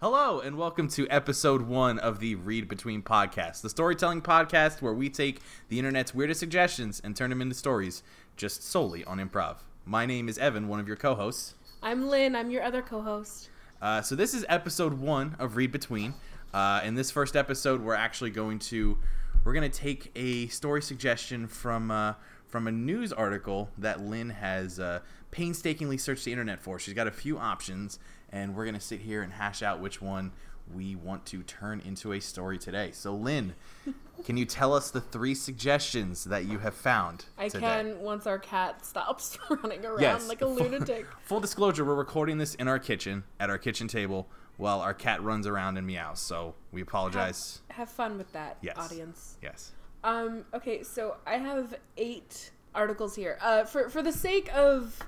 Hello, and welcome to episode one of the Read Between podcast, the storytelling podcast where we take the internet's weirdest suggestions and turn them into stories just solely on improv. My name is Evan, one of your co hosts. I'm Lynn. I'm your other co-host. Uh, so, this is episode one of Read Between. Uh, in this first episode, we're actually going to we're going to take a story suggestion from uh, from a news article that Lynn has uh, painstakingly searched the internet for. She's got a few options, and we're going to sit here and hash out which one we want to turn into a story today. So, Lynn, can you tell us the three suggestions that you have found? I today? can once our cat stops running around Yes. like a lunatic. Full disclosure, we're recording this in our kitchen, at our kitchen table, while our cat runs around and meows. So we apologize. Have fun with that, Yes. audience. Yes. Um. Okay. So I have eight articles here. Uh. For for the sake of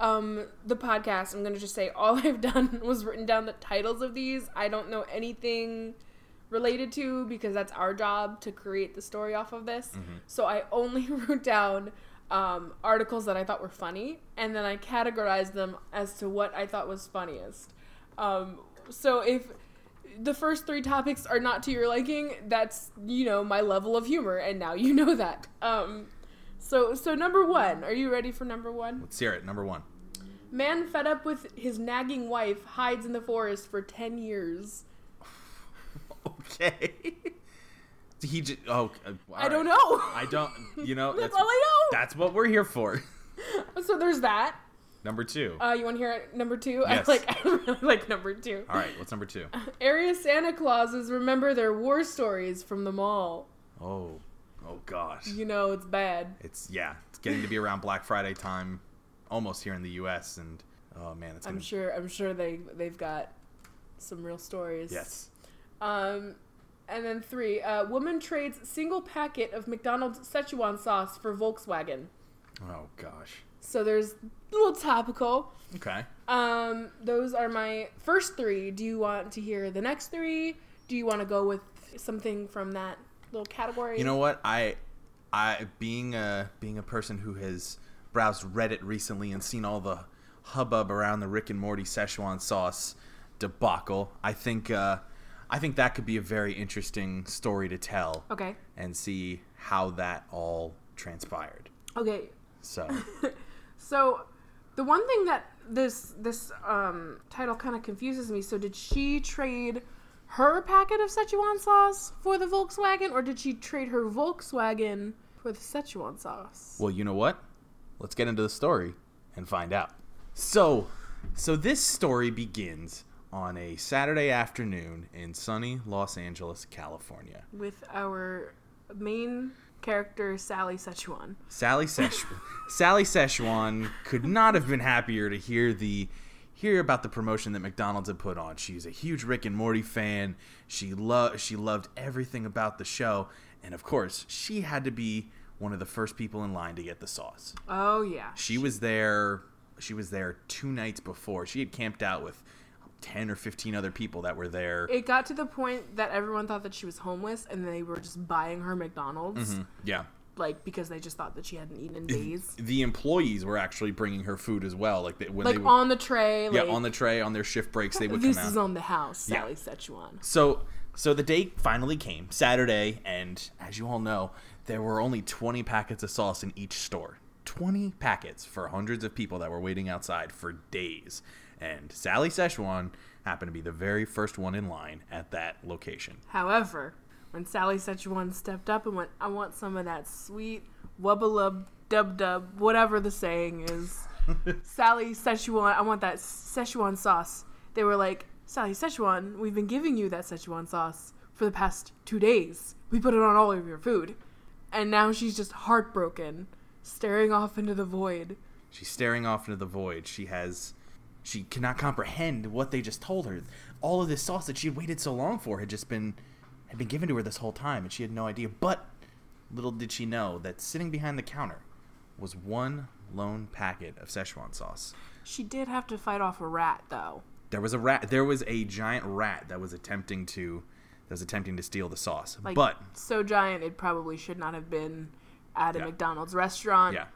um the podcast, I'm gonna just say all I've done was written down the titles of these. I don't know anything related to because that's our job to create the story off of this. So I only wrote down um, articles that I thought were funny, and then I categorized them as to what I thought was funniest. Um, so if the first three topics are not to your liking, that's you know my level of humor, and now you know that. Um, so so number one, are you ready for number one? Let's hear it. Number one. Man fed up with his nagging wife hides in the forest for ten years. Okay. he just. Oh. uh, I don't know. I don't. You know. That's all I know. That's what we're here for. So there's that. Number two. Uh, you want to hear number two? Yes. I like I really like number two. all right. What's number two? Area Santa Clauses remember their war stories from the mall. Oh. Oh gosh. You know it's bad. It's yeah. It's getting to be around Black Friday time, almost here in the U.S. And oh man, it's. I'm sure. I'm sure they they've got some real stories. Yes. Um, and then three. Uh, woman trades single packet of McDonald's Szechuan sauce for Volkswagen. Oh gosh. So there's a little topical. Okay. Um, those are my first three. Do you want to hear the next three? Do you want to go with something from that little category? You know what? I, I being a being a person who has browsed Reddit recently and seen all the hubbub around the Rick and Morty Szechuan sauce debacle, I think uh, I think that could be a very interesting story to tell Okay. and see how that all transpired. Okay. So So, the one thing that this this um, title kind of confuses me. So, did she trade her packet of Szechuan sauce for the Volkswagen, or did she trade her Volkswagen for the Szechuan sauce? Well, you know what? Let's get into the story and find out. So, so this story begins on a Saturday afternoon in sunny Los Angeles, California. With our main character Sally Szechuan. Sally Sesh- Sally Szechuan could not have been happier to hear the hear about the promotion that McDonald's had put on. She's a huge Rick and Morty fan. She loved she loved everything about the show, and of course, she had to be one of the first people in line to get the sauce. Oh yeah. She was there. She was there two nights before. She had camped out with ten or fifteen other people that were there. It got to the point that everyone thought that she was homeless, and they were just buying her McDonald's, mm-hmm. Yeah, like because they just thought that she hadn't eaten in days. the employees were actually bringing her food as well. Like they, when like they would, on the tray. yeah like, on the tray on their shift breaks they would This come out. This is on the house, Sally Yeah. Szechuan. So so the day finally came, Saturday, and as you all know, there were only 20 packets of sauce in each store. 20 packets for hundreds of people that were waiting outside for days. And Sally Szechuan happened to be the very first one in line at that location. However, when Sally Szechuan stepped up and went, I want some of that sweet wubbalub dub dub, whatever the saying is. Sally Szechuan, I want that Szechuan sauce. They were like, Sally Szechuan, we've been giving you that Szechuan sauce for the past two days. We put it on all of your food. And now she's just heartbroken, staring off into the void. She's staring off into the void. She has she cannot comprehend what they just told her. All of this sauce that she had waited so long for had just been had been given to her this whole time and she had no idea. But little did she know that sitting behind the counter was one lone packet of Szechuan sauce. She did have to fight off a rat, though. There was a rat there was a giant rat that was attempting to that was attempting to steal the sauce. Like, but so giant, it probably should not have been at a Yeah. McDonald's restaurant. yeah.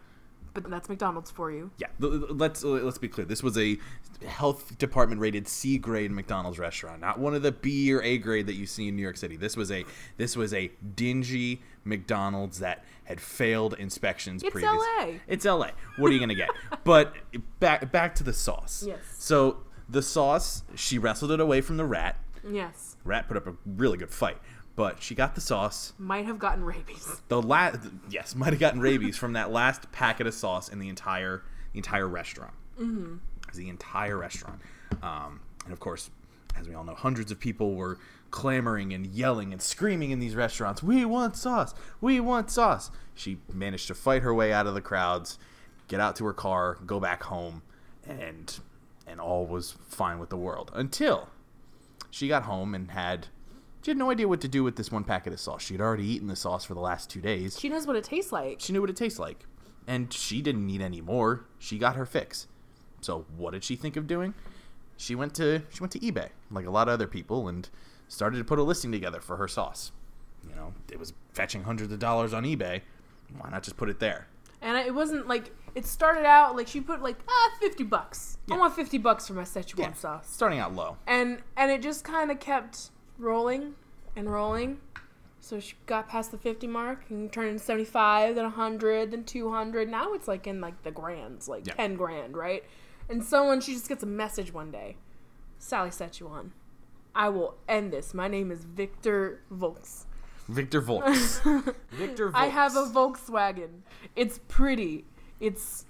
But that's McDonald's for you. Yeah, let's let's be clear. This was a health department rated C grade McDonald's restaurant, not one of the B or A grade that you see in New York City. This was a this was a dingy McDonald's that had failed inspections. Previously. It's previous. LA. It's LA. What are you gonna get? but back back to the sauce. Yes. So the sauce, she wrestled it away from the rat. Yes. Rat put up a really good fight, but she got the sauce. Might have gotten rabies. The last, yes, might have gotten rabies from that last packet of sauce in the entire the entire restaurant. Mm-hmm. The entire restaurant, um, and of course, as we all know, hundreds of people were clamoring and yelling and screaming in these restaurants. We want sauce. We want sauce. She managed to fight her way out of the crowds, get out to her car, go back home, and and all was fine with the world until she got home and had she had no idea what to do with this one packet of sauce. She had already eaten the sauce for the last two days. She knows what it tastes like. She knew what it tastes like, and she didn't need any more. She got her fix. So what did she think of doing? She went to she went to eBay like a lot of other people and started to put a listing together for her sauce. You know, it was fetching hundreds of dollars on eBay. Why not just put it there? And it wasn't like it started out like she put like ah fifty bucks. I want fifty bucks for my Szechuan Yeah, sauce. starting out low. And and it just kind of kept rolling and rolling. So she got past the fifty mark and turned into seventy five, then hundred, then two hundred. Now it's like in like the grands, like Yeah. ten grand, right? And someone she just gets a message one day, Sally Szechuan, I will end this. My name is Victor Volks. Victor Volks. Victor Volks. I have a Volkswagen. It's pretty. It's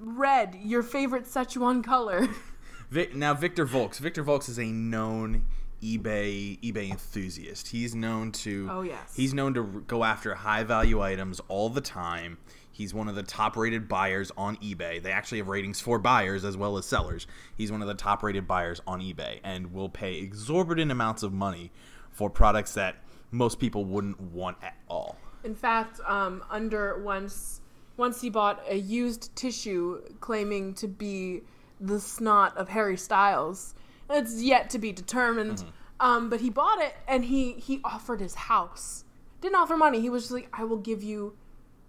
red, your favorite Szechuan color. Vi- now Victor Volks. Victor Volks is a known eBay eBay enthusiast. He's known to Oh, yes. He's known to go after high value items all the time. He's one of the top rated buyers on eBay. They actually have ratings for buyers as well as sellers. He's one of the top rated buyers on eBay and will pay exorbitant amounts of money for products that most people wouldn't want at all. In fact, um, under once once he bought a used tissue claiming to be the snot of Harry Styles. It's yet to be determined. Um, but he bought it and he he offered his house. Didn't offer money. He was just like, I will give you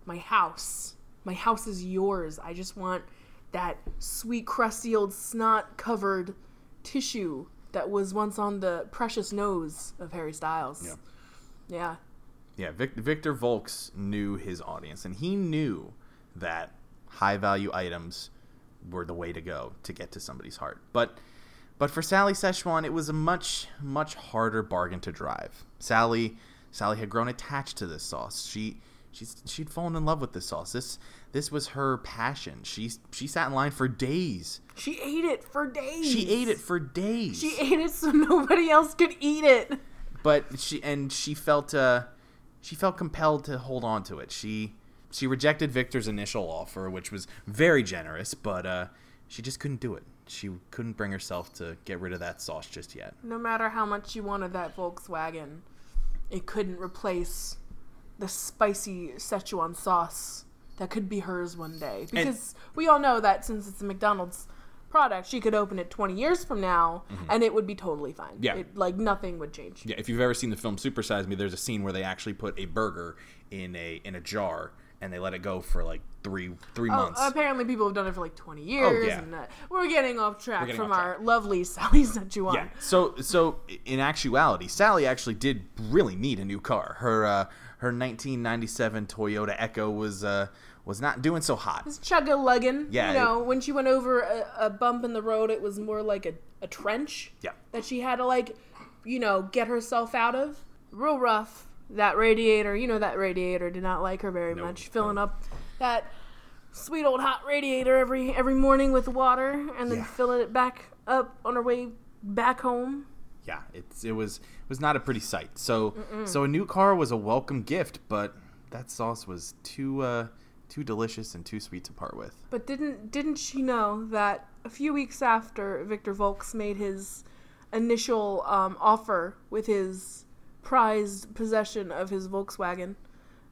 my house. My house is yours. I just want that sweet, crusty old snot covered tissue that was once on the precious nose of Harry Styles. Yeah. Yeah. Yeah, Vic- Victor Volks knew his audience, and he knew that high value items were the way to go to get to somebody's heart. But but for Sally Szechuan, it was a much much harder bargain to drive. Sally Sally had grown attached to this sauce. She she's she'd fallen in love with this sauce. This this was her passion. She she sat in line for days. She ate it for days. She ate it for days. She ate it so nobody else could eat it. but she and she felt uh she felt compelled to hold on to it. She she rejected Victor's initial offer, which was very generous, but uh she just couldn't do it. She couldn't bring herself to get rid of that sauce just yet. No matter how much you wanted that Volkswagen, it couldn't replace the spicy Szechuan sauce that could be hers one day. Because we all know that since it's a McDonald's product, she could open it 20 years from now and it would be totally fine. Mm-hmm. Yeah. It, like nothing would change. Yeah, if you've ever seen the film Super Size Me, there's a scene where they actually put a burger in a in a jar and they let it go for like three three Oh, months. apparently people have done it for like 20 years. Oh, yeah. and uh, We're getting off track getting from off our lovely Sally Szechuan. Yeah. So so in actuality, Sally actually did really need a new car. Her uh, her 1997 Toyota Echo was uh, was not doing so hot. It's chugga lugging. Yeah, You know, when she went over a, a bump in the road, it was more like a, a trench Yeah. that she had to, like, you know, get herself out of. Real rough. That radiator, you know, that radiator did not like her very No, much. Filling no. up that sweet old hot radiator every every morning with water and then Yeah. filling it back up on her way back home. yeah, it's it was it was not a pretty sight. So so a new car was a welcome gift, but that sauce was too uh, too delicious and too sweet to part with. But didn't didn't she know that a few weeks after Victor Volks made his initial um, offer with his prized possession of his Volkswagen,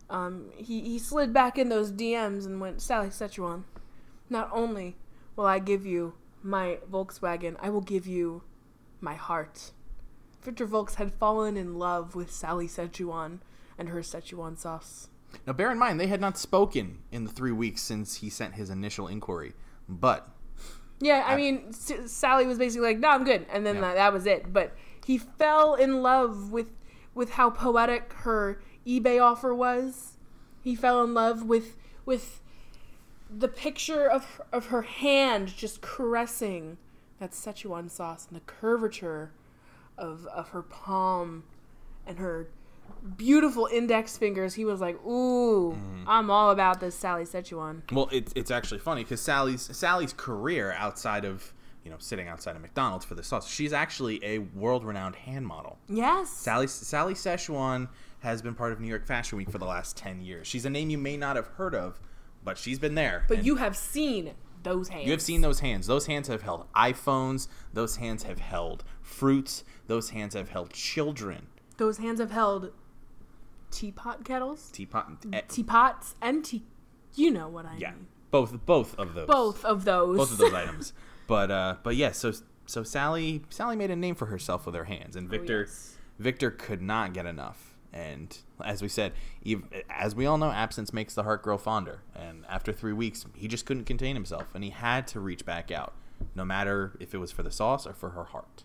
um, he he slid back in those DMs and went, Sally Szechuan, not only will I give you my Volkswagen, I will give you my heart. Victor Volks had fallen in love with Sally Szechuan and her Szechuan sauce. Now, bear in mind, they had not spoken in the three weeks since he sent his initial inquiry, but Yeah, I, I- mean, S- Sally was basically like, "No, I'm good," and then Yeah. that, that was it. But he fell in love with with how poetic her eBay offer was. He fell in love with with the picture of of her hand just caressing that Szechuan sauce and the curvature of of her palm and her beautiful index fingers. He was like, "Ooh, Mm-hmm. I'm all about this Sally Szechuan." well, it's it's actually funny because Sally's Sally's career outside of you know sitting outside of McDonald's for the sauce, she's actually a world-renowned hand model. Yes. Sally Sally Szechuan has been part of New York Fashion Week for the last ten years. She's a name you may not have heard of, but she's been there. But you have seen those hands. you have seen those hands. Those hands have held iPhones. Those hands have held fruits. Those hands have held children. Those hands have held teapot kettles, Teapot. eh, teapots, and tea. You know what I yeah, mean. both both of those. Both of those. both of those items. But uh, but yeah, so so Sally Sally made a name for herself with her hands, and Victor Oh, yes. Victor could not get enough. And as we said, as we all know, absence makes the heart grow fonder. And after three weeks, he just couldn't contain himself, and he had to reach back out, no matter if it was for the sauce or for her heart.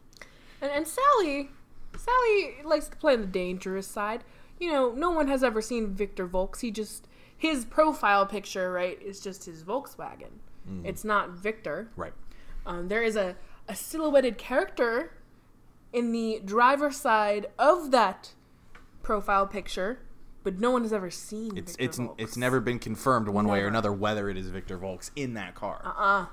And, and Sally, Sally likes to play on the dangerous side. You know, no one has ever seen Victor Volks. He just his profile picture, right, is just his Volkswagen. Mm-hmm. It's not Victor. Right. Um, there is a, a silhouetted character in the driver's side of that profile picture, but no one has ever seen. It's Victor it's Volks. it's never been confirmed one way or another whether it is Victor Volks in that car. Uh.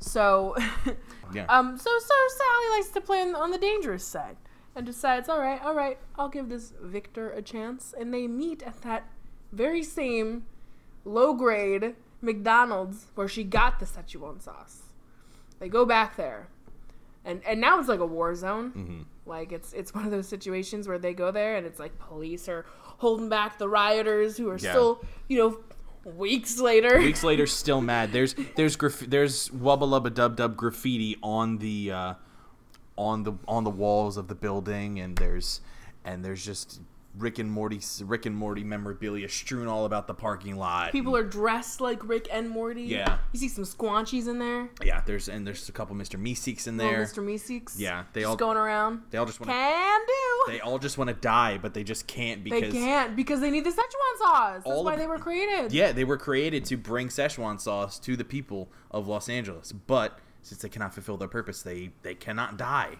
So, Yeah. um, so so Sally likes to play on, on the dangerous side and decides, all right, all right, I'll give this Victor a chance, and they meet at that very same low grade McDonald's where she got the Szechuan sauce. They go back there, and and now it's like a war zone. hmm Like it's it's one of those situations where they go there and it's like police are holding back the rioters who are Yeah. still you know weeks later. Weeks later, still mad. There's there's graf- there's wubba lubba dub dub graffiti on the uh, on the on the walls of the building, and there's and there's just Rick and Morty Rick and Morty memorabilia strewn all about the parking lot. People are dressed like Rick and Morty. Yeah. You see some squanchies in there. yeah, there's and there's a couple Mr. Meeseeks in Little there. Mr. Meeseeks. Yeah, they just all- going around. They all just want to Can do. they all just want to die, but they just can't because They can't because they need the Szechuan sauce. That's why of- they were created. Yeah, they were created to bring Szechuan sauce to the people of Los Angeles, but since they cannot fulfill their purpose, they they cannot die.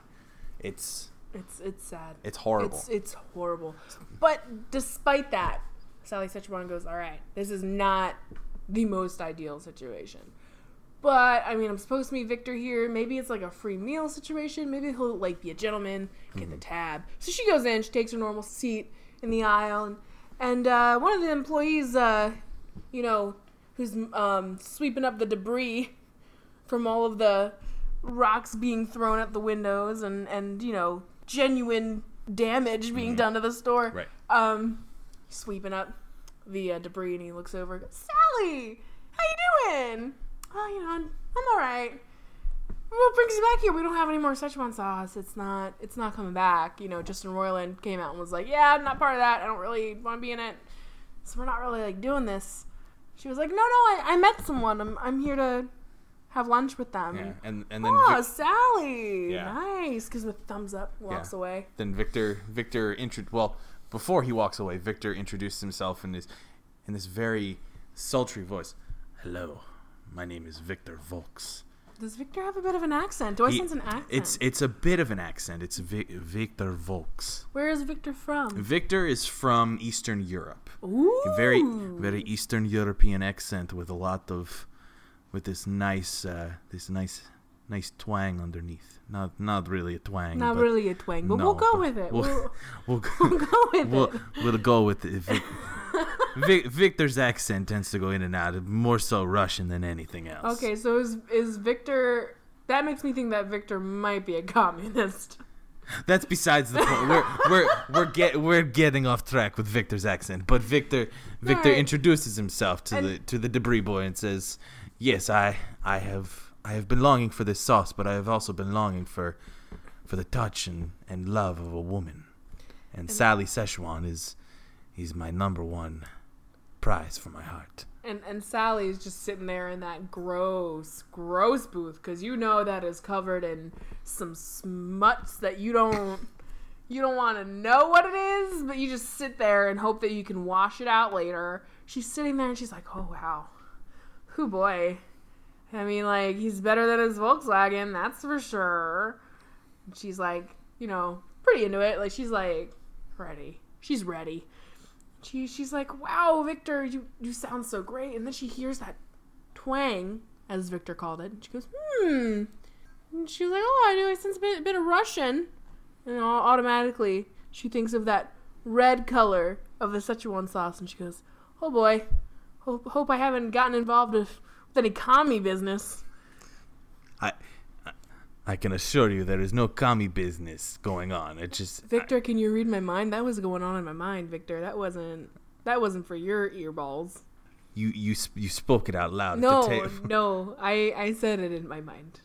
It's It's it's sad. it's horrible. It's it's horrible. But despite that, Sally Szechuan goes, "All right, this is not the most ideal situation." But I mean, I'm supposed to meet Victor here. Maybe it's like a free meal situation. Maybe he'll like be a gentleman, get the tab. So she goes in. She takes her normal seat in the aisle, and and uh, one of the employees, uh, you know, who's um, sweeping up the debris from all of the rocks being thrown at the windows and and you know genuine damage being done to the store. Right. Um, sweeping up the uh, debris, and he looks over. Sally, how you doing? Oh, you know, I'm, I'm all right. What brings you back here? We don't have any more Szechuan sauce. It's not. It's not coming back. You know, Justin Roiland came out and was like, "Yeah, I'm not part of that. I don't really want to be in it. So we're not really like doing this." She was like, "No, no, I, I met someone. I'm, I'm here to have lunch with them." yeah, and and then Oh, Vic- Sally. Yeah. Nice. Because with thumbs up, walks Yeah. away. then Victor Victor intro well before he walks away, Victor introduces himself in this in this very sultry voice. Hello, my name is Victor Volks. Does Victor have a bit of an accent? Do I He- sense an accent? It's it's a bit of an accent. It's Vic, Victor Volks. Where is Victor from? Victor is from Eastern Europe. Ooh. A very very Eastern European accent with a lot of with this nice uh, this nice nice twang underneath. Not not really a twang. Not really a twang, but no, we'll go but with it. We'll, We'll, we'll, go, we'll go with we'll, it. we'll go with it. Vic, Vic, Victor's accent tends to go in and out, more so Russian than anything else. Okay, so is is Victor? That makes me think that Victor might be a communist. That's besides the point. We're we're we're get we're getting off track with Victor's accent, but Victor Victor Alright. introduces himself to And- the to the debris boy and says, "Yes, I I have I have been longing for this sauce, but I have also been longing for for the touch and, and love of a woman. And, Sally Szechuan is is my number one prize for my heart. And and Sally's just sitting there in that gross, gross booth because you know that is covered in some smuts that you don't you don't want to know what it is, but you just sit there and hope that you can wash it out later. She's sitting there and she's like, "Oh wow, who boy." I mean, like he's better than his Volkswagen, that's for sure. And she's like, you know, pretty into it. Like she's like ready. She's ready. She she's like, "Wow, Victor, you you sound so great." And then she hears that twang, as Victor called it. And she goes, "Hmm." And she was like, "Oh, I know I sense a bit, a bit of Russian." And au- automatically, she thinks of that red color of the Szechuan sauce, and she goes, "Oh boy, hope hope I haven't gotten involved with, with any commie business." I, I- I can assure you there is no commie business going on. It just Victor, can you read my mind? That was going on in my mind, Victor. That wasn't that wasn't for your earballs. you you you spoke it out loud. No, At the table. no, I I said it in my mind.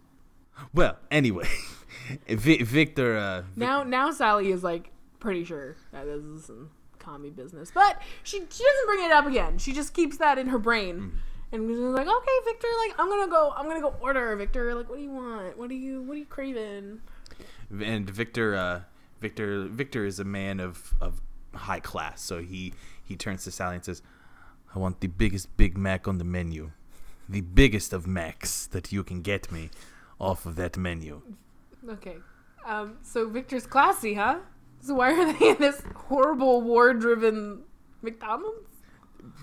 Well, anyway, Vi- Victor. Uh, Now now Sally is like pretty sure that this is some commie business, but she she doesn't bring it up again. She just keeps that in her brain. And was like, okay, Victor, like I'm gonna go, I'm gonna go order, Victor. Like, what do you want? What do you, what are you craving? and Victor, uh, Victor, Victor is a man of of high class. So he he turns to Sally and says, "I want the biggest Big Mac on the menu, the biggest of Macs that you can get me off of that menu." Okay, um, so Victor's classy, huh? So why are they in this horrible war-driven McDonald's?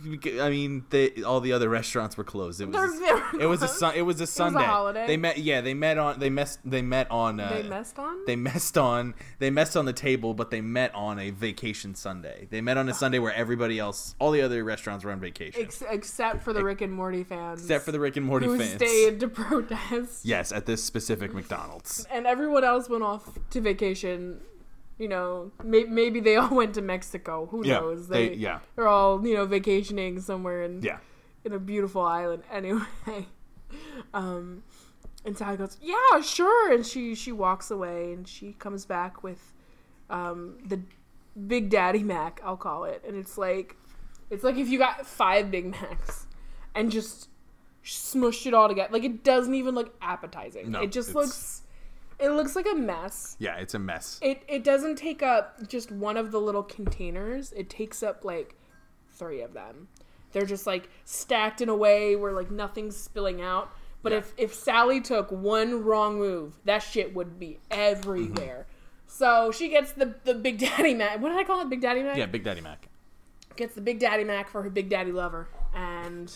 I mean, they, all the other restaurants were closed. It was very it was a sun, it was a Sunday. holiday. They met. Yeah, they met on. They messed. They met on. Uh, They messed on. They messed on. They messed on the table, but they met on a vacation Sunday. They met on a Sunday where everybody else, all the other restaurants were on vacation, Ex- except for the Rick and Morty fans. except for the Rick and Morty who fans. stayed to protest. Yes, at this specific McDonald's. and everyone else went off to vacation. You know, may- maybe they all went to Mexico. Who Yeah, knows? they- They, yeah. they're all you know vacationing somewhere in Yeah. in a beautiful island. Anyway, um, and Sally goes, "Yeah, sure," and she she walks away and she comes back with um the Big Daddy Mac, I'll call it, and it's like it's like if you got five Big Macs and just smushed it all together. Like it doesn't even look appetizing. No, it just looks it looks like a mess. Yeah, it's a mess. It it doesn't take up just one of the little containers. It takes up like three of them. They're just like stacked in a way where like nothing's spilling out. But Yeah. if if Sally took one wrong move, that shit would be everywhere. So she gets the the Big Daddy Mac. What did I call it? Big Daddy Mac. Yeah, Big Daddy Mac. Gets the Big Daddy Mac for her Big Daddy lover, and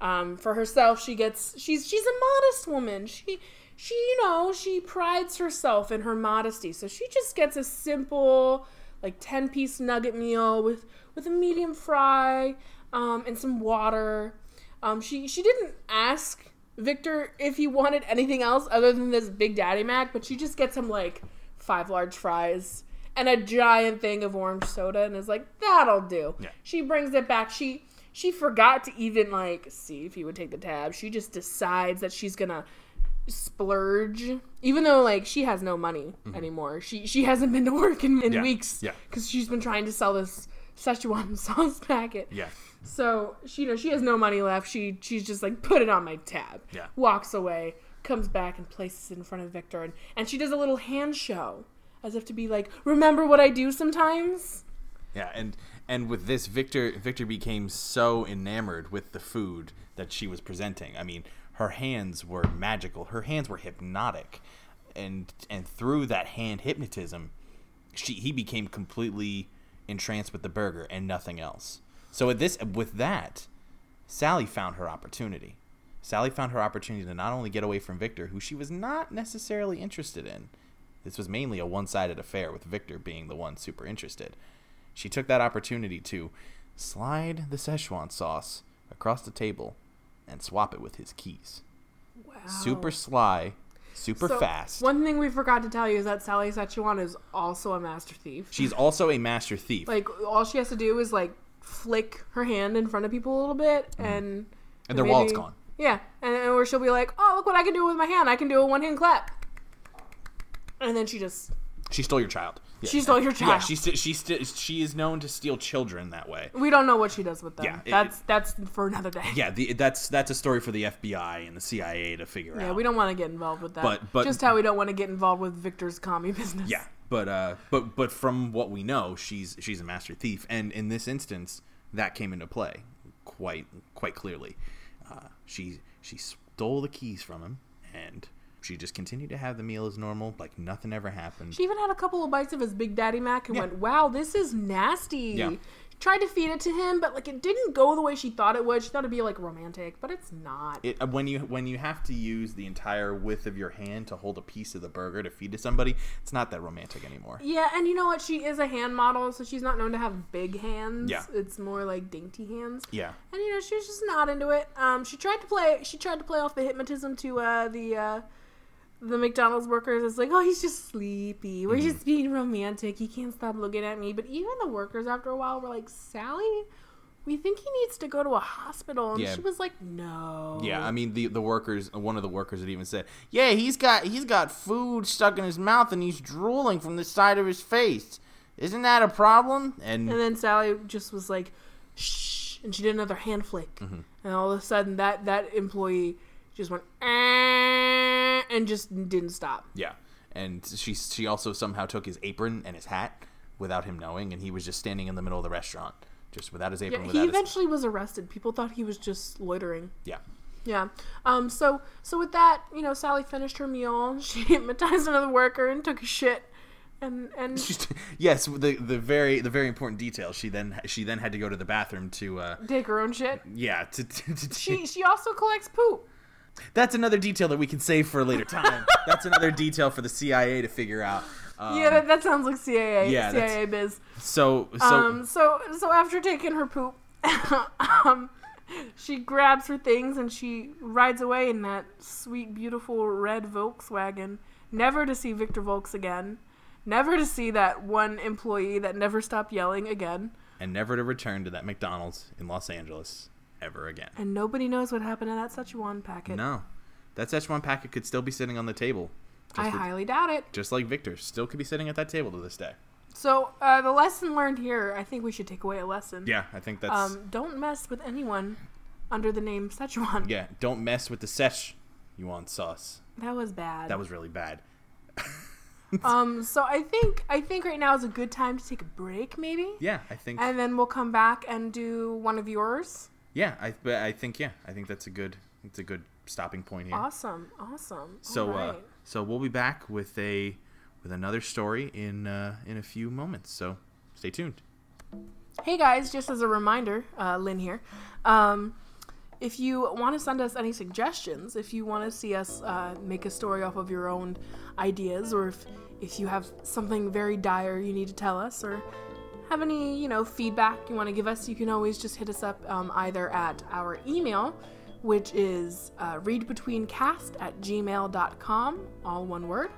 um, for herself, she gets she's she's a modest woman. She she you know she prides herself in her modesty, so she just gets a simple like ten piece nugget meal with with a medium fry um, and some water. Um, she she didn't ask Victor if he wanted anything else other than this Big Daddy Mac, but she just gets him like five large fries and a giant thing of orange soda and is like, that'll do. Yeah. She brings it back. She she forgot to even like see if he would take the tab. She just decides that she's gonna splurge, even though like she has no money anymore. She she hasn't been to work in, in Mm-hmm. Yeah, weeks. yeah. because she's been trying to sell this Szechuan sauce packet. Yeah. So she you know she has no money left. She she's just like put it on my tab. Yeah. Walks away, comes back and places it in front of Victor, and, and she does a little hand show as if to be like, remember what I do sometimes. Yeah, and and with this, Victor Victor became so enamored with the food that she was presenting. I mean, her hands were magical. Her hands were hypnotic, and and through that hand hypnotism, she he became completely entranced with the burger and nothing else. So with this, with that, Sally found her opportunity. Sally found her opportunity to not only get away from Victor, who she was not necessarily interested in. This was mainly a one sided affair, with Victor being the one super interested. She took that opportunity to slide the Szechuan sauce across the table and swap it with his keys. Wow. Super sly, super So, fast. One thing we forgot to tell you is that Sally Szechuan is also a master thief. She's also a master thief. like all she has to do is like flick her hand in front of people a little bit and Mm-hmm. And their wallet's gone. Yeah, and, and or she'll be like, "Oh, look what I can do with my hand! I can do a one hand clap," and then she just She stole your child. Yeah. She stole your child. Yeah, she st- she st- she is known to steal children that way. We don't know what she does with them. Yeah, it- that's that's for another day. Yeah, the, that's that's a story for the FBI and the CIA to figure Yeah, out. Yeah, we don't want to get involved with that. But- but- just how we don't want to get involved with Victor's commie business. Yeah, but uh, but but from what we know, she's she's a master thief, and in this instance, that came into play quite quite clearly. Uh, she she stole the keys from him, and she just continued to have the meal as normal, like nothing ever happened. She even had a couple of bites of his Big Daddy Mac and Yeah. went, "Wow, this is nasty." Yeah. Tried to feed it to him, but like it didn't go the way she thought it would. She thought it'd be like romantic, but it's not. It, uh, when you when you have to use the entire width of your hand to hold a piece of the burger to feed to somebody, it's not that romantic anymore. yeah, and you know what? She is a hand model, so she's not known to have big hands. Yeah. it's more like dainty hands. Yeah, And you know, she was just not into it. Um, she tried to play. She tried to play off the hypnotism to uh, the uh, the McDonald's workers. is like, oh, he's just sleepy. We're Mm-hmm. just being romantic. He can't stop looking at me. But even the workers, after a while, were like, Sally, we think he needs to go to a hospital. And Yeah. she was like, no. yeah. I mean, the the workers, one of the workers had even said, "Yeah, he's got he's got food stuck in his mouth and he's drooling from the side of his face. Isn't that a problem?" And And then Sally just was like, shh, and she did another hand flick. Mm-hmm. And all of a sudden, that that employee just went, "Eh," and just didn't stop. Yeah, and she she also somehow took his apron and his hat without him knowing, and he was just standing in the middle of the restaurant, just without his apron. Yeah, he without his, eventually was arrested. People thought he was just loitering. yeah, Yeah. Um. So so with that, you know, Sally finished her meal. She hypnotized another worker and took a shit. And and yes. The the very the very important detail. She then she then had to go to the bathroom to uh take her own shit. yeah to, to, to She she also collects poop. That's another detail that we can save for a later time. that's another detail for the CIA to figure out. Um, yeah, that, that sounds like CIA. yeah, CIA biz. So so um. So so after taking her poop, um, she grabs her things and she rides away in that sweet, beautiful red Volkswagen, never to see Victor Volks again. Never to see that one employee that never stopped yelling again. and never to return to that McDonald's in Los Angeles ever again. And nobody knows what happened to that Szechuan packet. No, that Szechuan packet could still be sitting on the table. I with- highly doubt it. just like Victor, still could be sitting at that table to this day. So, uh, the lesson learned here, I think we should take away a lesson. Yeah, I think that's Um, don't mess with anyone under the name Szechuan. yeah. Don't mess with the Szechuan sauce. That was bad. That was really bad. um, so I think I think right now is a good time to take a break, maybe, Yeah, I think. and then we'll come back and do one of yours. Yeah, I but I think yeah, I think that's a good it's a good stopping point here. Awesome, awesome. So uh, so we'll be back with a with another story in uh, in a few moments. So stay tuned. Hey guys, just as a reminder, uh, Lynn here. Um, if you want to send us any suggestions, if you want to see us uh, make a story off of your own ideas, or if, if you have something very dire you need to tell us, or have any you know feedback you want to give us, you can always just hit us up um, either at our email, which is uh, readbetweencast at gmail.com, all one word,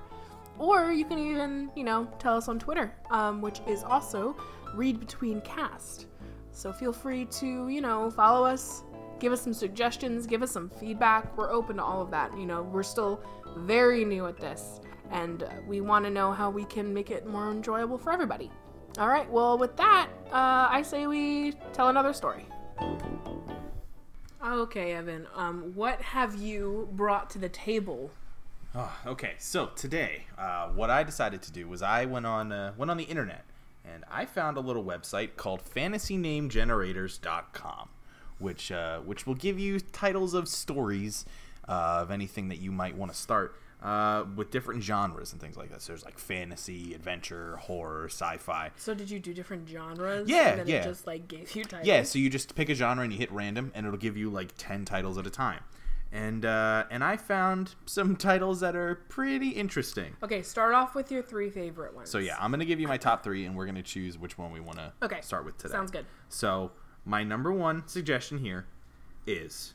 or you can even, you know, tell us on Twitter, um, which is also Read Between Cast. So feel free to, you know, follow us, give us some suggestions, give us some feedback. We're open to all of that. You know, we're still very new at this, and we want to know how we can make it more enjoyable for everybody. All right, well, with that, uh, I say we tell another story. Okay, Evan, um, what have you brought to the table? Oh, okay, so today, uh, what I decided to do was I went on uh, went on the internet and I found a little website called FantasyNameGenerators.com, which uh, which will give you titles of stories uh, of anything that you might want to start uh, with different genres and things like that. So there's like fantasy, adventure, horror, sci-fi. So did you do different genres? Yeah, and then yeah. Just like gave you titles. Yeah, so you just pick a genre and you hit random, and it'll give you like ten titles at a time. And uh, and I found some titles that are pretty interesting. Okay, start off with your three favorite ones. So yeah, I'm gonna give you my top three, and we're gonna choose which one we want to Okay, start with today. sounds good. So my number one suggestion here is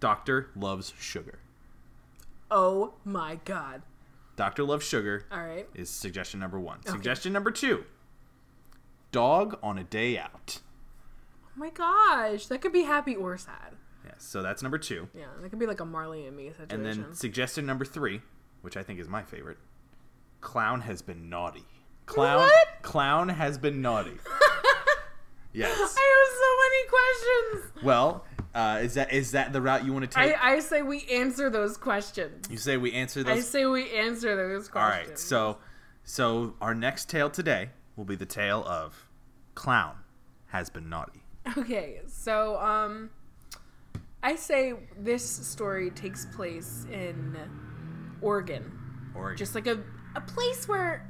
Doctor Loves Sugar. Oh my god. Doctor Loves Sugar All right. is suggestion number one. Suggestion number two: Dog on a Day Out. Oh my gosh, that could be happy or sad. Yeah, so that's number two. Yeah, that could be like a Marley and me situation. And then suggestion number three, which I think is my favorite, Clown has been naughty. Clown What? Clown has been naughty. yes. I have so many questions. Well, uh, is that is that the route you want to take? I, I say we answer those questions. you say we answer those. I say we answer those questions. right. So, so our next tale today will be the tale of Clown has been naughty. Okay, so um I say this story takes place in Oregon. Or Just like a a place where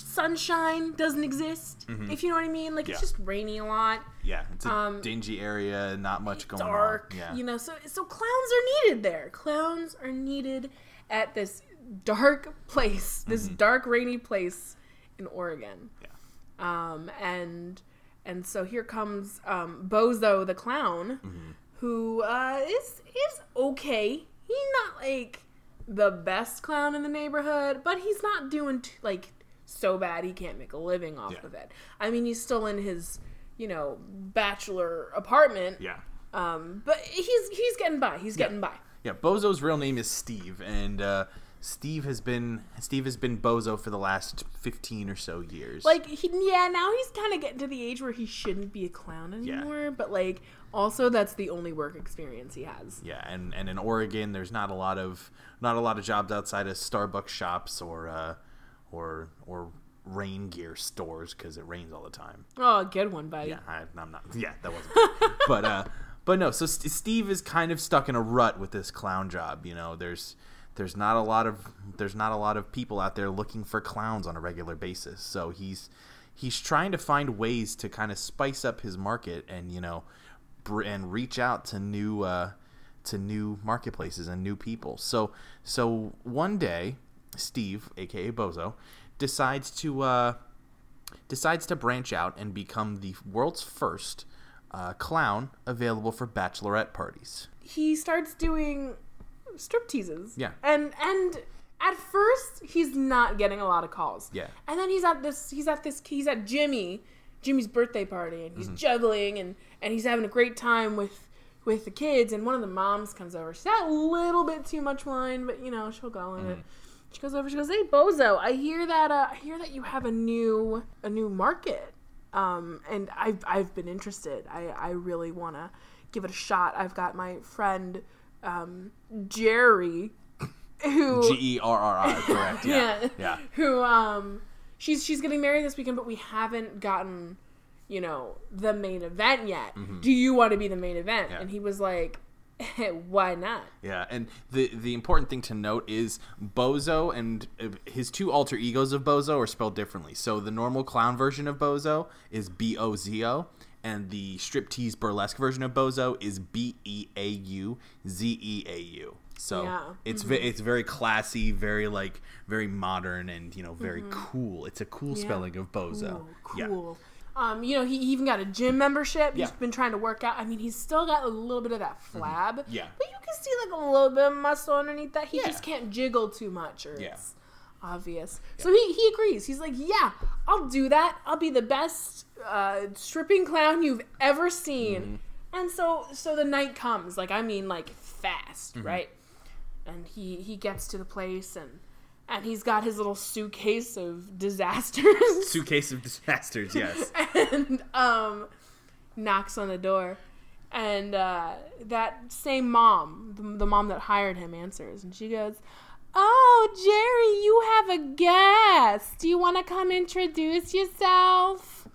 sunshine doesn't exist. If you know what I mean. Like Mm-hmm. Yeah. it's just rainy a lot. yeah, it's a um, dingy area, not much going dark. on. Yeah. You know, so so clowns are needed there. Clowns are needed at this dark place, this dark rainy place in Oregon. Mm-hmm. Yeah. Um and and so here comes um Bozo the clown Mm-hmm. who uh is is okay. He's not like the best clown in the neighborhood, but he's not doing t- like so bad he can't make a living off Yeah. of it. I mean, he's still in his, you know, bachelor apartment. Yeah. Um, but he's he's getting by. He's getting by. Yeah, Bozo's real name is Steve, and uh, Steve has been Steve has been Bozo for the last fifteen or so years. Like he, yeah, now he's kind of getting to the age where he shouldn't be a clown anymore. Yeah. But like, also that's the only work experience he has. yeah, and and in Oregon, there's not a lot of not a lot of jobs outside of Starbucks shops or uh, or or rain gear stores because it rains all the time. Oh, good one, buddy. Yeah, I, I'm not. Yeah, that wasn't. but uh, but no. So St- Steve is kind of stuck in a rut with this clown job. You know, there's there's not a lot of there's not a lot of people out there looking for clowns on a regular basis. So he's he's trying to find ways to kind of spice up his market and you know br- and reach out to new uh, to new marketplaces and new people. So so one day, Steve, aka Bozo, decides to. Uh, decides to branch out and become the world's first uh, clown available for bachelorette parties. He starts doing strip teases. Yeah. And and at first he's not getting a lot of calls. Yeah. And then he's at this he's at this he's at Jimmy Jimmy's birthday party and he's Mm-hmm. juggling and and he's having a great time with with the kids and one of the moms comes over. She's had a little bit too much wine, but you know, she'll go in it. Mm-hmm. She goes over, she goes, Hey Bozo, I hear that uh I hear that you have a new a new market. Um and I've I've been interested. I, I really wanna give it a shot. I've got my friend um Jerry who G E R R I, correct? Yeah. yeah. yeah. Who um she's she's getting married this weekend, but we haven't gotten, you know, the main event yet. Do you want to be the main event? Mm-hmm. Yeah. And he was like, Why not? Yeah, and the the important thing to note is Bozo and uh, his two alter egos of Bozo are spelled differently. So the normal clown version of Bozo is B O Z O, and the striptease burlesque version of Bozo is B E A U Z E A U. So Yeah. it's ve- it's very classy, very like very modern, and you know very cool. It's a cool spelling of Bozo. Cool, Yeah. Um, you know, he even got a gym membership. He's Yeah. Mm-hmm. been trying to work out. I mean, he's still got a little bit of that flab. Yeah. But you can see like a little bit of muscle underneath that. He Yeah. just can't jiggle too much or Yeah. it's obvious. So he, he agrees. He's like, yeah, I'll do that. I'll be the best uh, stripping clown you've ever seen. Mm-hmm. And so so the night comes. Like, I mean, like fast, Mm-hmm. right? And he, he gets to the place and and he's got his little suitcase of disasters. Suitcase of disasters. Yes. and um, knocks on the door. And uh, that same mom, the, the mom that hired him, answers. And she goes, Oh, Jerry, you have a guest. Do you want to come introduce yourself?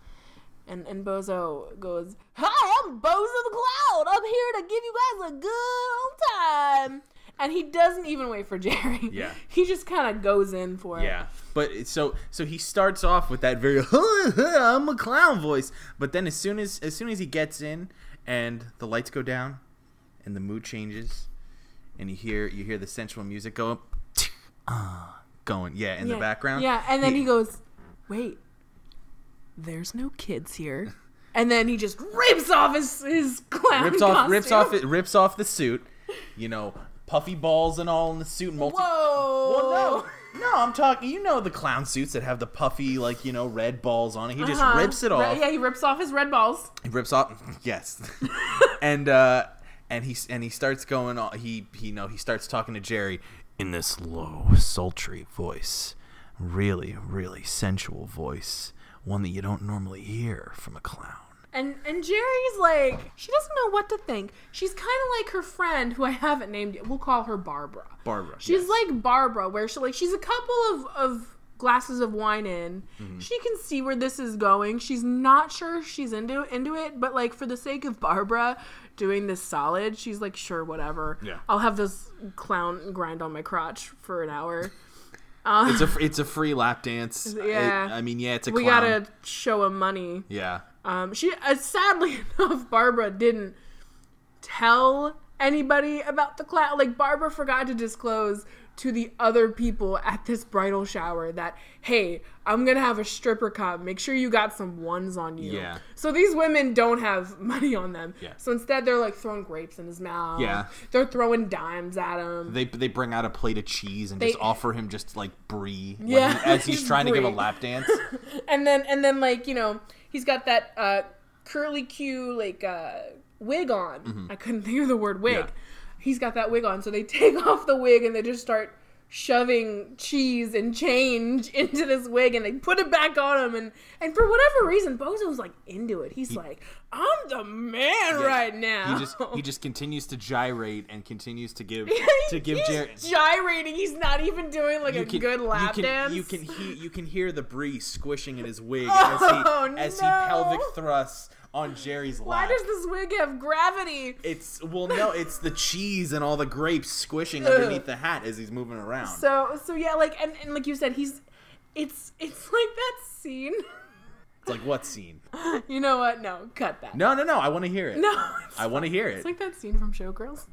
And, and Bozo goes, Hi, I'm Bozo the Cloud. I'm here to give you guys a good old time. And he doesn't even wait for Jerry. Yeah. He just kind of goes in for it. Yeah, but so so he starts off with that very I'm a clown voice, but then as soon as as soon as he gets in and the lights go down and the mood changes and you hear you hear the sensual music go up, ah, going yeah in the background. Yeah, and then he- he goes, "Wait, there's no kids here." And then he just rips off his his clown rips off rips off it rips off the suit, you know, puffy balls and all in the suit. and Multi- Whoa! Well, no, no, I'm talking. You know the clown suits that have the puffy, like you know, red balls on it. He just Uh-huh. rips it off. yeah, he rips off his red balls. He rips off. Yes, and uh, and he and he starts going. on He he you know he starts talking to Jerry in this low, sultry voice. really, really sensual voice, one that you don't normally hear from a clown. And and Jerry's like she doesn't know what to think. She's kind of like her friend who I haven't named yet. We'll call her Barbara. Barbara. She's yes. like Barbara, where she like she's a couple of of glasses of wine in. Mm-hmm. She can see where this is going. She's not sure she's into into it, but like for the sake of Barbara doing this solid, she's like sure whatever. Yeah. I'll have this clown grind on my crotch for an hour. It's a it's a free lap dance. Yeah. It- I mean, yeah, it's a we clown. gotta show him money. Yeah. Um, she uh, sadly enough, Barbara didn't tell anybody about the clown. Like Barbara forgot to disclose to the other people at this bridal shower that hey, I'm gonna have a stripper come. Make sure you got some ones on you. Yeah. So these women don't have money on them. Yeah. So instead, they're like throwing grapes in his mouth. Yeah. They're throwing dimes at him. They they bring out a plate of cheese and They- just offer him just like brie. Yeah, he- as he's trying to give a lap dance. and then and then like you know he's got that uh curly Q like uh wig on i couldn't think of the word wig Mm-hmm. Yeah. he's got that wig on so they take off the wig and they just start shoving cheese and change into this wig and they put it back on him and and for whatever reason bozo's like into it. He's like i'm the man right now. He just he just continues to gyrate and continues to give to give Jerry. gyrating. He's not even doing like a can- good lap you can, dance. You can he, you can hear the breeze squishing in his wig Oh, as he as he pelvic thrusts on Jerry's why does this wig have gravity It's well, no, it's the cheese and all the grapes squishing underneath the hat as he's moving around. So so yeah, like and, and like you said, he's it's it's like that scene. it's like what scene? You know what? No, cut that. No, no, no. I want to hear it. No, I want to hear it. it's like that scene from Showgirls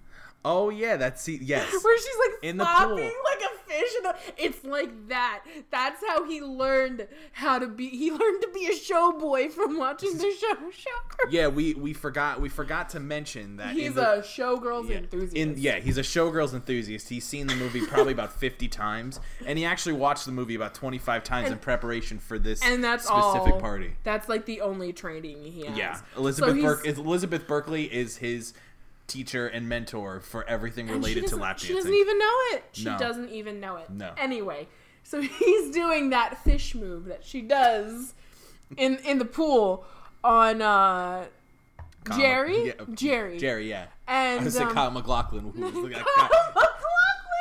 oh yeah, that scene. Yes. where she's like In the flopping like a fish. In the, it's like that. That's how he learned how to be. He learned to be a show boy from watching the show Showgirls. Yeah, we we forgot we forgot to mention that He's the- a Showgirls Yeah. enthusiast. In yeah, he's a showgirls enthusiast. He's seen the movie probably about fifty times, and he actually watched the movie about twenty five times in preparation for this and that's specific all. party. That's like the only training he has. Yeah, Elizabeth he's- Berk Elizabeth Berkley is his teacher and mentor for everything And related to lap She doesn't even know it. She No. doesn't even know it. No. Anyway, so he's doing that fish move that she does in in the pool on uh Jerry. yeah, Jerry. Jerry, yeah. And I said um, Kyle MacLachlan. Who was the guy. Kyle MacLachlan.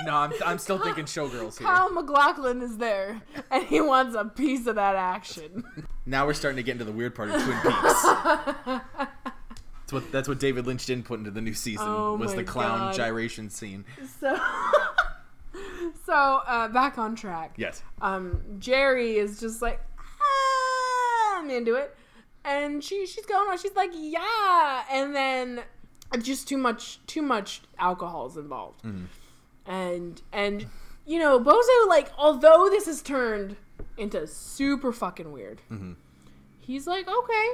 No, I'm, I'm still thinking showgirls here. Kyle MacLachlan is there, and he wants a piece of that action. Now we're starting to get into the weird part of Twin Peaks. That's what that's what David Lynch didn't put into the new season Oh was the clown God. gyration scene. So, so uh, back on track. Yes. um, Jerry is just like, ah, I'm into it, and she she's going on. She's like, yeah, and then just too much too much alcohol is involved, and and you know Bozo like although this has turned into super fucking weird, he's like okay,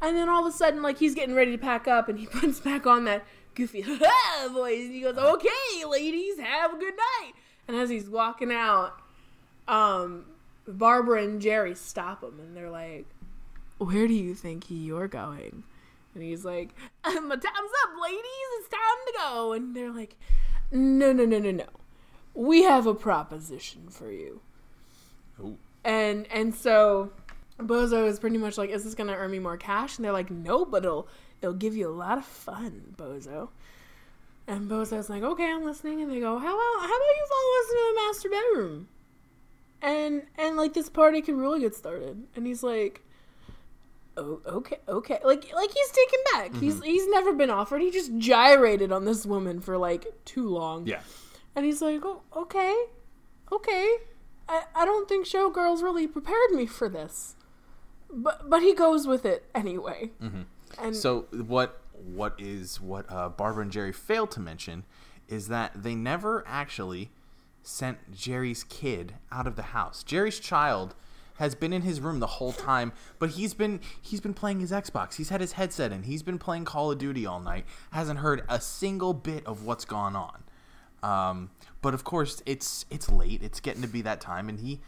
and then all of a sudden like he's getting ready to pack up, and he puts back on that goofy voice, and he goes, okay, ladies, have a good night, and as he's walking out um, Barbara and Jerry stop him and they're like, Where do you think you're going? And he's like, My time's up, ladies. It's time to go. And they're like, No, no, no, no, no. We have a proposition for you. Ooh. And and so Bozo is pretty much like, Is this gonna earn me more cash? And they're like, No, but it'll it'll give you a lot of fun, Bozo. And Bozo's like, Okay, I'm listening. And they go, How about how about you follow us into the master bedroom? and and like this party can really get started and he's like oh okay okay like like he's taken back he's Mm-hmm. he's never been offered he just gyrated on this woman for like too long Yeah. and he's like oh okay okay i i don't think showgirls really prepared me for this but but he goes with it anyway Mm-hmm. So what what is what uh, Barbara and Jerry failed to mention is that they never actually sent Jerry's kid out of the house. Jerry's child has been in his room the whole time, but he's been he's been playing his Xbox. He's had his headset in. He's been playing Call of Duty all night. Hasn't heard a single bit of what's gone on. Um, but of course, it's it's late. It's getting to be that time, and he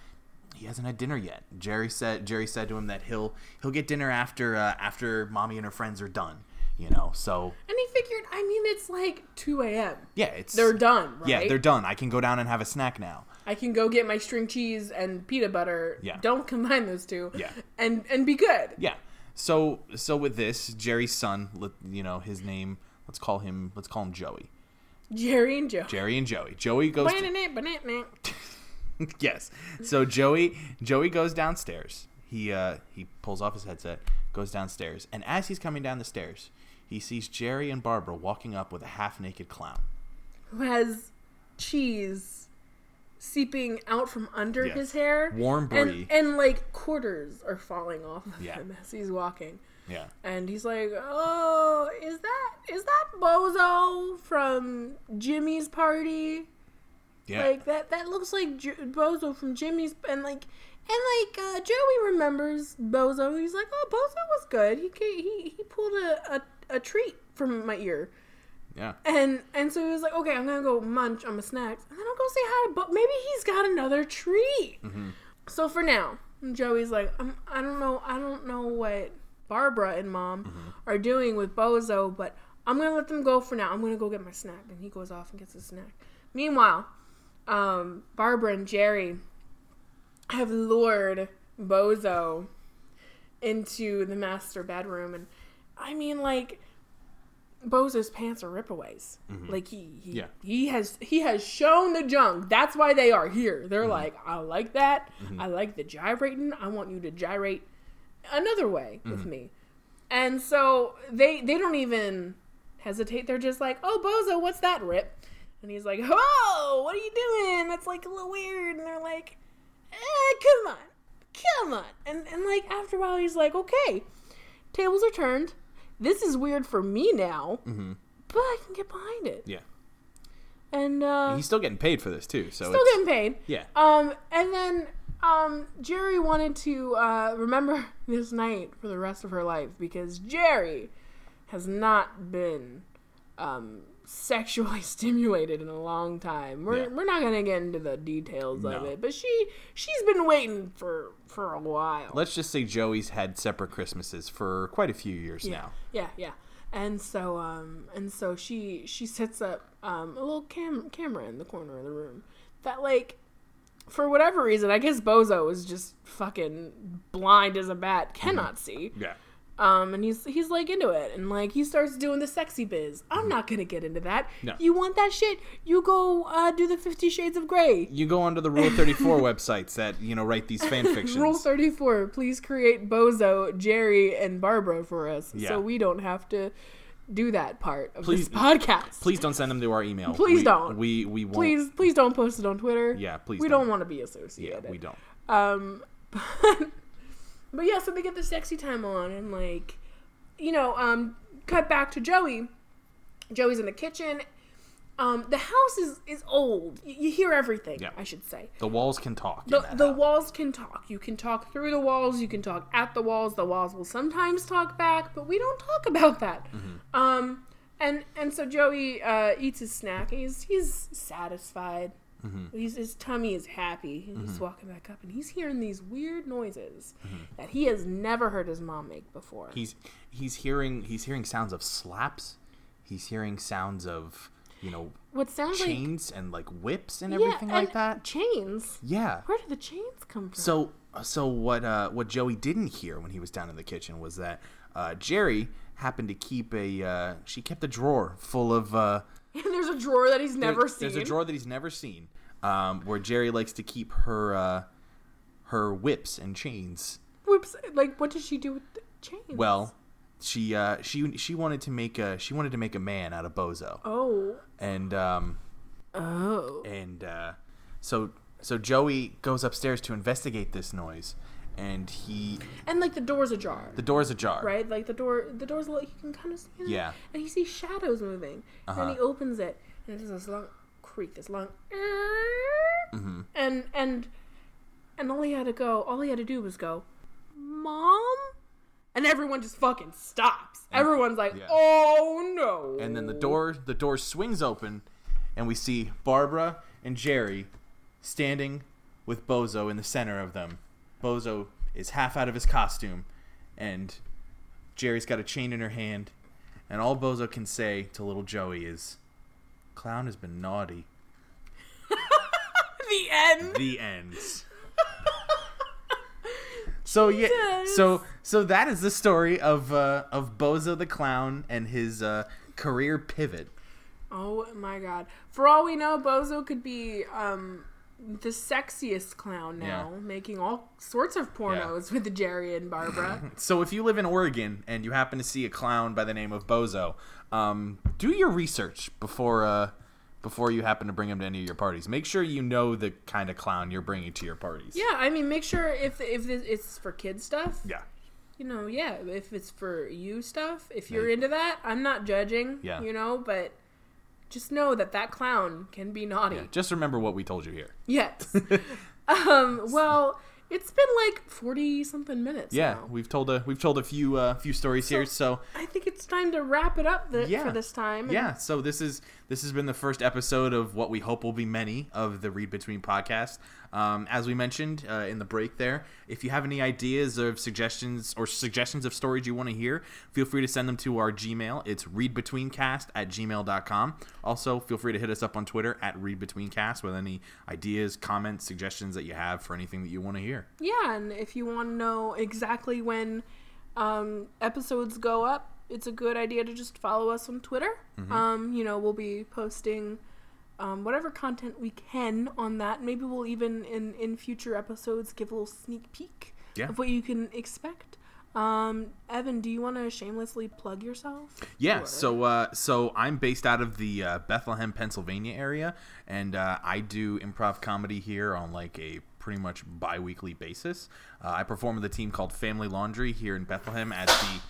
he hasn't had dinner yet. Jerry said Jerry said to him that he'll he'll get dinner after uh, after mommy and her friends are done. You know, so and he figured i mean it's like 2 a.m yeah, it's they're done right yeah they're done. I can go down and have a snack now. I can go get my string cheese and peanut butter. Yeah. Don't combine those two. Yeah. And and be good. Yeah. So so with this, Jerry's son, let- you know, his name, let's call him let's call him Joey. Jerry and Joey. Jerry and Joey. Joey goes to. Yes. So Joey Joey goes downstairs. He uh he pulls off his headset, goes downstairs, and as he's coming down the stairs, he sees Jerry and Barbara walking up with a half-naked clown. Who has cheese seeping out from under Yes. his hair. Warm brie. And, and like quarters are falling off of Yeah. him as he's walking. Yeah. And he's like, "Oh, is that is that Bozo from Jimmy's party? Yeah. Like that that looks like J- Bozo from Jimmy's and like and like uh, Joey remembers Bozo. He's like, "Oh, Bozo was good. He he he pulled a, a a treat from my ear." yeah. And and so he was like, "Okay, I'm gonna go munch on my snacks, and then I'll go say hi to Bo. Maybe he's got another treat." Mm-hmm. So for now, Joey's like, I'm, I don't know, I don't know what Barbara and Mom Mm-hmm. are doing with Bozo, but I'm gonna let them go for now. I'm gonna go get my snack, and he goes off and gets his snack. Meanwhile, um, Barbara and Jerry have lured Bozo into the master bedroom, and I mean, like, Bozo's pants are ripaways. Mm-hmm. Like he, he, Yeah. he has he has shown the junk. That's why they are here. They're mm-hmm. like, I like that. Mm-hmm. I like the gyrating. I want you to gyrate another way with me. And so they they don't even hesitate. They're just like, oh Bozo, what's that rip? And he's like, "Whoa, what are you doing? That's like a little weird. And they're like, eh, come on, come on. And and like after a while, he's like, okay, tables are turned. This is weird for me now, Mm-hmm. but I can get behind it. Yeah. And uh, He's still getting paid for this too, so still getting paid. yeah. Um, and then um, Jerry wanted to uh, remember this night for the rest of her life because Jerry has not been um, sexually stimulated in a long time. We're, Yeah. we're not gonna get into the details of it, but she she's been waiting for for a while. Let's just say Joey's had separate Christmases for quite a few years yeah, now. yeah, yeah. And so um and so she she sets up um a little cam camera in the corner of the room that like for whatever reason, I guess Bozo is just fucking blind as a bat, cannot see. Yeah. Um, and he's he's like into it, and like he starts doing the sexy biz. I'm not gonna get into that. Mm-hmm. No. You want that shit? You go uh, do the Fifty Shades of Grey. You go onto the Rule 34 websites that, you know, write these fan fictions. Rule 34, please create Bozo, Jerry, and Barbara for us Yeah. so we don't have to do that part of Please- this podcast. Please don't send them to our email. Please we, don't. We we won't. please, please don't post it on Twitter. Yeah, please We don't. don't, want to be Yeah, associated. we don't. Um, but, yeah, so they get the sexy time on, and like, you know, um, cut back to Joey. Joey's in the kitchen. Um, the house is is old. You, you hear everything. Yeah. I should say. The walls can talk. The, the house. walls can talk. You can talk through the walls. You can talk at the walls. The walls will sometimes talk back, but we don't talk about that. Mm-hmm. Um, and and so Joey uh, eats his snack. He's he's satisfied. Mm-hmm. He's, his tummy is happy. He's walking back up, and he's hearing these weird noises that he has never heard his mom make before. Mm-hmm. He's he's hearing he's hearing sounds of slaps. He's hearing sounds of you know what sounds chains and like whips and like yeah, everything like that. Chains. Yeah. Where did the chains come from? So so what uh what Joey didn't hear when he was down in the kitchen was that uh, Jerry happened to keep a uh, she kept a drawer full of uh, and there's a drawer that he's never there- seen. There's a drawer that he's never seen, um, where Jerry likes to keep her uh, her whips and chains. Whoops! Like, what does she do with the chains? Well, she uh, she she wanted to make a she wanted to make a man out of Bozo, Oh. and um, Oh. and uh, so so Joey goes upstairs to investigate this noise, and he And like the door's ajar. the door's ajar. right? Like the door, the door's like you can kind of see it. Yeah. And he sees shadows moving. Uh-huh. And he opens it, and it does this long creak, this long. Mm-hmm. And and and all he had to go, all he had to do was go, "Mom," and everyone just fucking stops. Everyone's like, yeah. "Oh no!" And then the door the door swings open, and we see Barbara and Jerry standing with Bozo in the center of them. Bozo is half out of his costume, and Jerry's got a chain in her hand, and all Bozo can say to little Joey is, "Clown has been naughty." the end. the end. So yeah, Jesus. so so that is the story of uh, of Bozo the clown and his uh, career pivot. Oh my god. For all we know, Bozo could be um the sexiest clown now, Yeah. making all sorts of pornos with Jerry and Barbara. So if you live in Oregon and you happen to see a clown by the name of Bozo, um, do your research before uh, before you happen to bring him to any of your parties. Make sure you know the kind of clown you're bringing to your parties. yeah, I mean, make sure if if it's for kid stuff, Yeah. you know, yeah, if it's for you stuff, if you're Yeah. into that, I'm not judging, Yeah. you know, but just know that that clown can be naughty. Yeah. Just remember what we told you here. Yes. um, well, it's been like 40 something minutes Yeah, now. we've told a we've told a few uh, few stories here. So I think it's time to wrap it up the, Yeah. for this time. yeah, so this is this has been the first episode of what we hope will be many of the Read Between podcast. Um, as we mentioned uh, in the break there, if you have any ideas or suggestions or suggestions of stories you want to hear, feel free to send them to our Gmail. It's readbetweencast at gmail.com. Also, feel free to hit us up on Twitter at readbetweencast with any ideas, comments, suggestions that you have for anything that you want to hear. Yeah, and if you want to know exactly when um, episodes go up, it's a good idea to just follow us on Twitter. Mm-hmm. Um, you know, we'll be posting um, whatever content we can on that. Maybe we'll even in in future episodes give a little sneak peek Yeah. of what you can expect. Um, Evan, do you want to shamelessly plug yourself? Yeah, Or- so uh, so I'm based out of the uh, Bethlehem, Pennsylvania area, and uh, I do improv comedy here on like a pretty much bi-weekly basis. Uh, I perform with a team called Family Laundry here in Bethlehem at the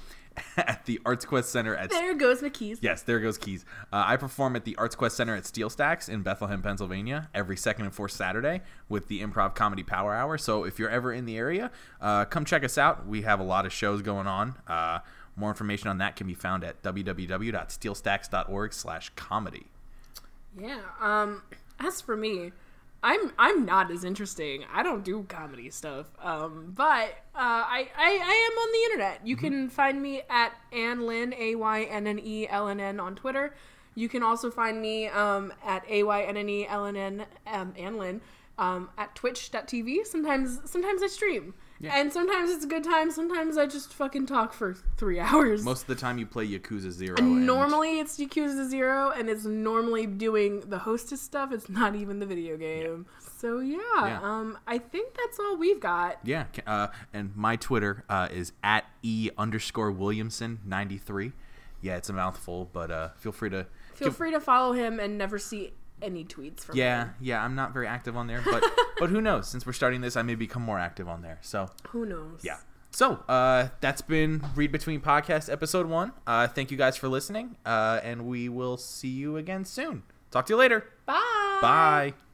at the Arts Quest Center at there goes McKee's. Yes, there goes Keys. Uh, I perform at the Arts Quest Center at Steel Stacks in Bethlehem, Pennsylvania, every second and fourth Saturday with the Improv Comedy Power Hour. So if you're ever in the area, uh, come check us out. We have a lot of shows going on. Uh, more information on that can be found at www.steelstacks.org/comedy. Yeah. Um as for me, I'm I'm not as interesting. I don't do comedy stuff. Um but uh I I, I am on the internet. You can find me at Ann Lynn A Y N N E L N N on Twitter. You can also find me um at A Y N N E L N N um Ann Lynn um at twitch.tv. Sometimes sometimes I stream. Yeah. And sometimes it's a good time. Sometimes I just fucking talk for three hours. Most of the time, you play Yakuza Zero. And and- normally it's Yakuza Zero, and it's normally doing the hostess stuff. It's not even the video game. So yeah, Yeah. um, I think that's all we've got. Yeah, uh, and my Twitter uh, is at e underscore Williamson ninety three. Yeah, it's a mouthful, but uh, feel free to Feel free to follow him and never see any tweets from Yeah, him. yeah, I'm not very active on there, but but who knows? Since we're starting this, I may become more active on there. So Who knows? yeah. So uh, that's been Read Between Podcast episode one. Uh, thank you guys for listening, uh, and we will see you again soon. Talk to you later. Bye. Bye.